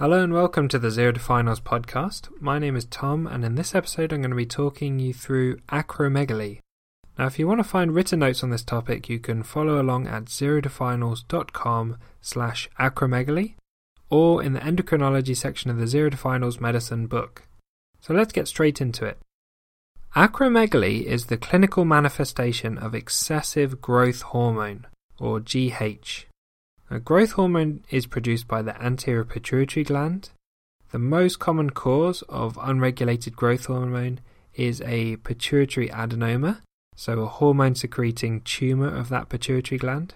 Hello and welcome to the Zero to Finals podcast. My name is Tom, and in this episode, I'm going to be talking you through acromegaly. Now, if you want to find written notes on this topic, you can follow along at zerotofinals.com slash acromegaly or in the endocrinology section of the Zero to Finals medicine book. So let's get straight into it. Acromegaly is the clinical manifestation of excessive growth hormone, or GH. Growth hormone is produced by the anterior pituitary gland. The most common cause of unregulated growth hormone is a pituitary adenoma, so a hormone secreting tumor of that pituitary gland.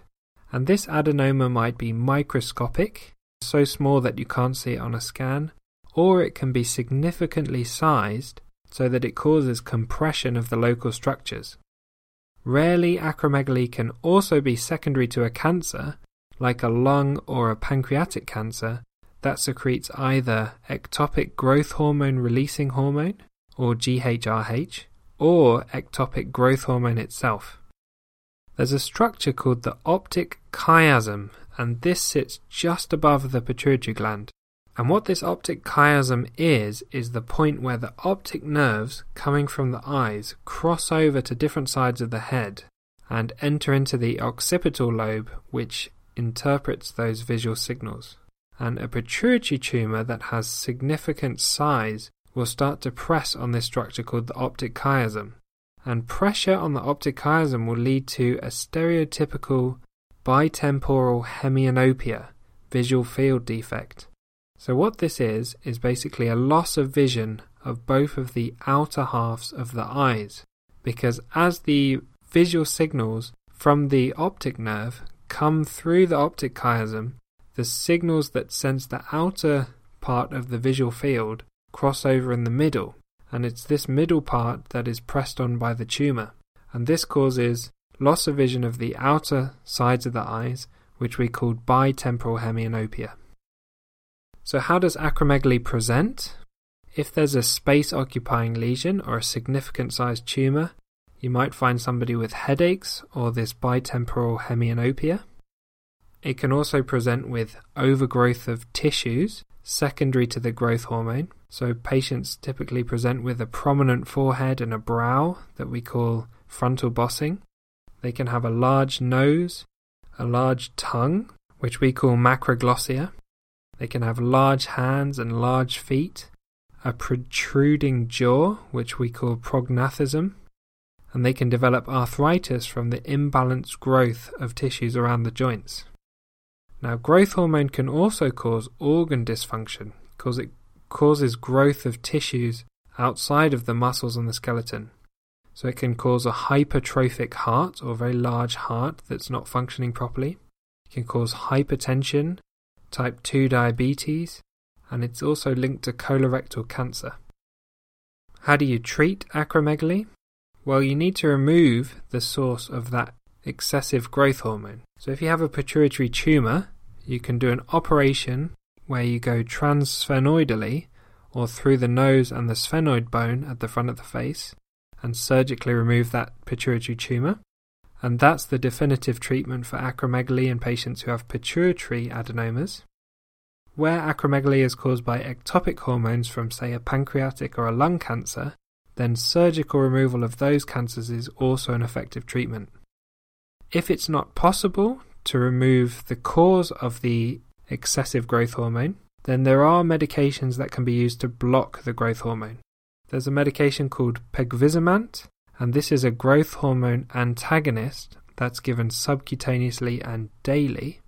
And this adenoma might be microscopic, so small that you can't see it on a scan, or it can be significantly sized so that it causes compression of the local structures. Rarely, acromegaly can also be secondary to a cancer, like a lung or a pancreatic cancer, that secretes either ectopic growth hormone releasing hormone, or GHRH, or ectopic growth hormone itself. There's a structure called the optic chiasm, and this sits just above the pituitary gland. And what this optic chiasm is, is the point where the optic nerves coming from the eyes cross over to different sides of the head and enter into the occipital lobe, which interprets those visual signals. And a pituitary tumor that has significant size will start to press on this structure called the optic chiasm. And pressure on the optic chiasm will lead to a stereotypical bitemporal hemianopia, visual field defect. So, what this is, is basically a loss of vision of both of the outer halves of the eyes, because as the visual signals from the optic nerve come through the optic chiasm, the signals that sense the outer part of the visual field cross over in the middle, and it's this middle part that is pressed on by the tumour, and this causes loss of vision of the outer sides of the eyes, which we call bitemporal hemianopia. So, how does acromegaly present? If there's a space occupying lesion or a significant sized tumour, you might find somebody with headaches or this bitemporal hemianopia. It can also present with overgrowth of tissues secondary to the growth hormone. So, patients typically present with a prominent forehead and a brow that we call frontal bossing. They can have a large nose, a large tongue, which we call macroglossia. They can have large hands and large feet, a protruding jaw, which we call prognathism, and they can develop arthritis from the imbalanced growth of tissues around the joints. Now, growth hormone can also cause organ dysfunction because it causes growth of tissues outside of the muscles and the skeleton. So, it can cause a hypertrophic heart or a very large heart that's not functioning properly. It can cause hypertension, type 2 diabetes, and it's also linked to colorectal cancer. How do you treat acromegaly? Well, you need to remove the source of that excessive growth hormone. So, if you have a pituitary tumor, you can do an operation where you go transsphenoidally or through the nose and the sphenoid bone at the front of the face and surgically remove that pituitary tumor. And that's the definitive treatment for acromegaly in patients who have pituitary adenomas. Where acromegaly is caused by ectopic hormones from, say, a pancreatic or a lung cancer, then surgical removal of those cancers is also an effective treatment. If it's not possible to remove the cause of the excessive growth hormone, then there are medications that can be used to block the growth hormone. There's a medication called pegvisomant, and this is a growth hormone antagonist that's given subcutaneously and daily.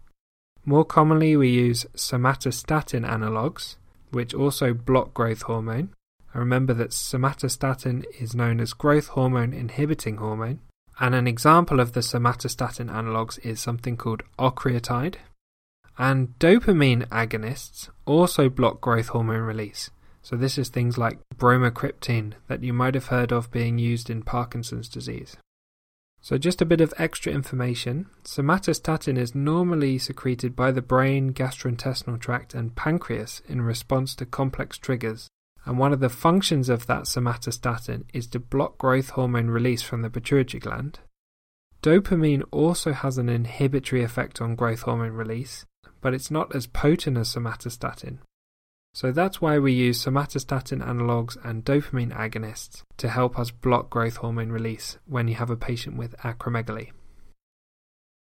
More commonly, we use somatostatin analogues, which also block growth hormone. And remember that somatostatin is known as growth hormone inhibiting hormone. And an example of the somatostatin analogues is something called octreotide. And dopamine agonists also block growth hormone release. So this is things like bromocriptine that you might have heard of being used in Parkinson's disease. So just a bit of extra information. Somatostatin is normally secreted by the brain, gastrointestinal tract and pancreas in response to complex triggers and one of the functions of that somatostatin is to block growth hormone release from the pituitary gland. Dopamine also has an inhibitory effect on growth hormone release, but it's not as potent as somatostatin. So that's why we use somatostatin analogues and dopamine agonists to help us block growth hormone release when you have a patient with acromegaly.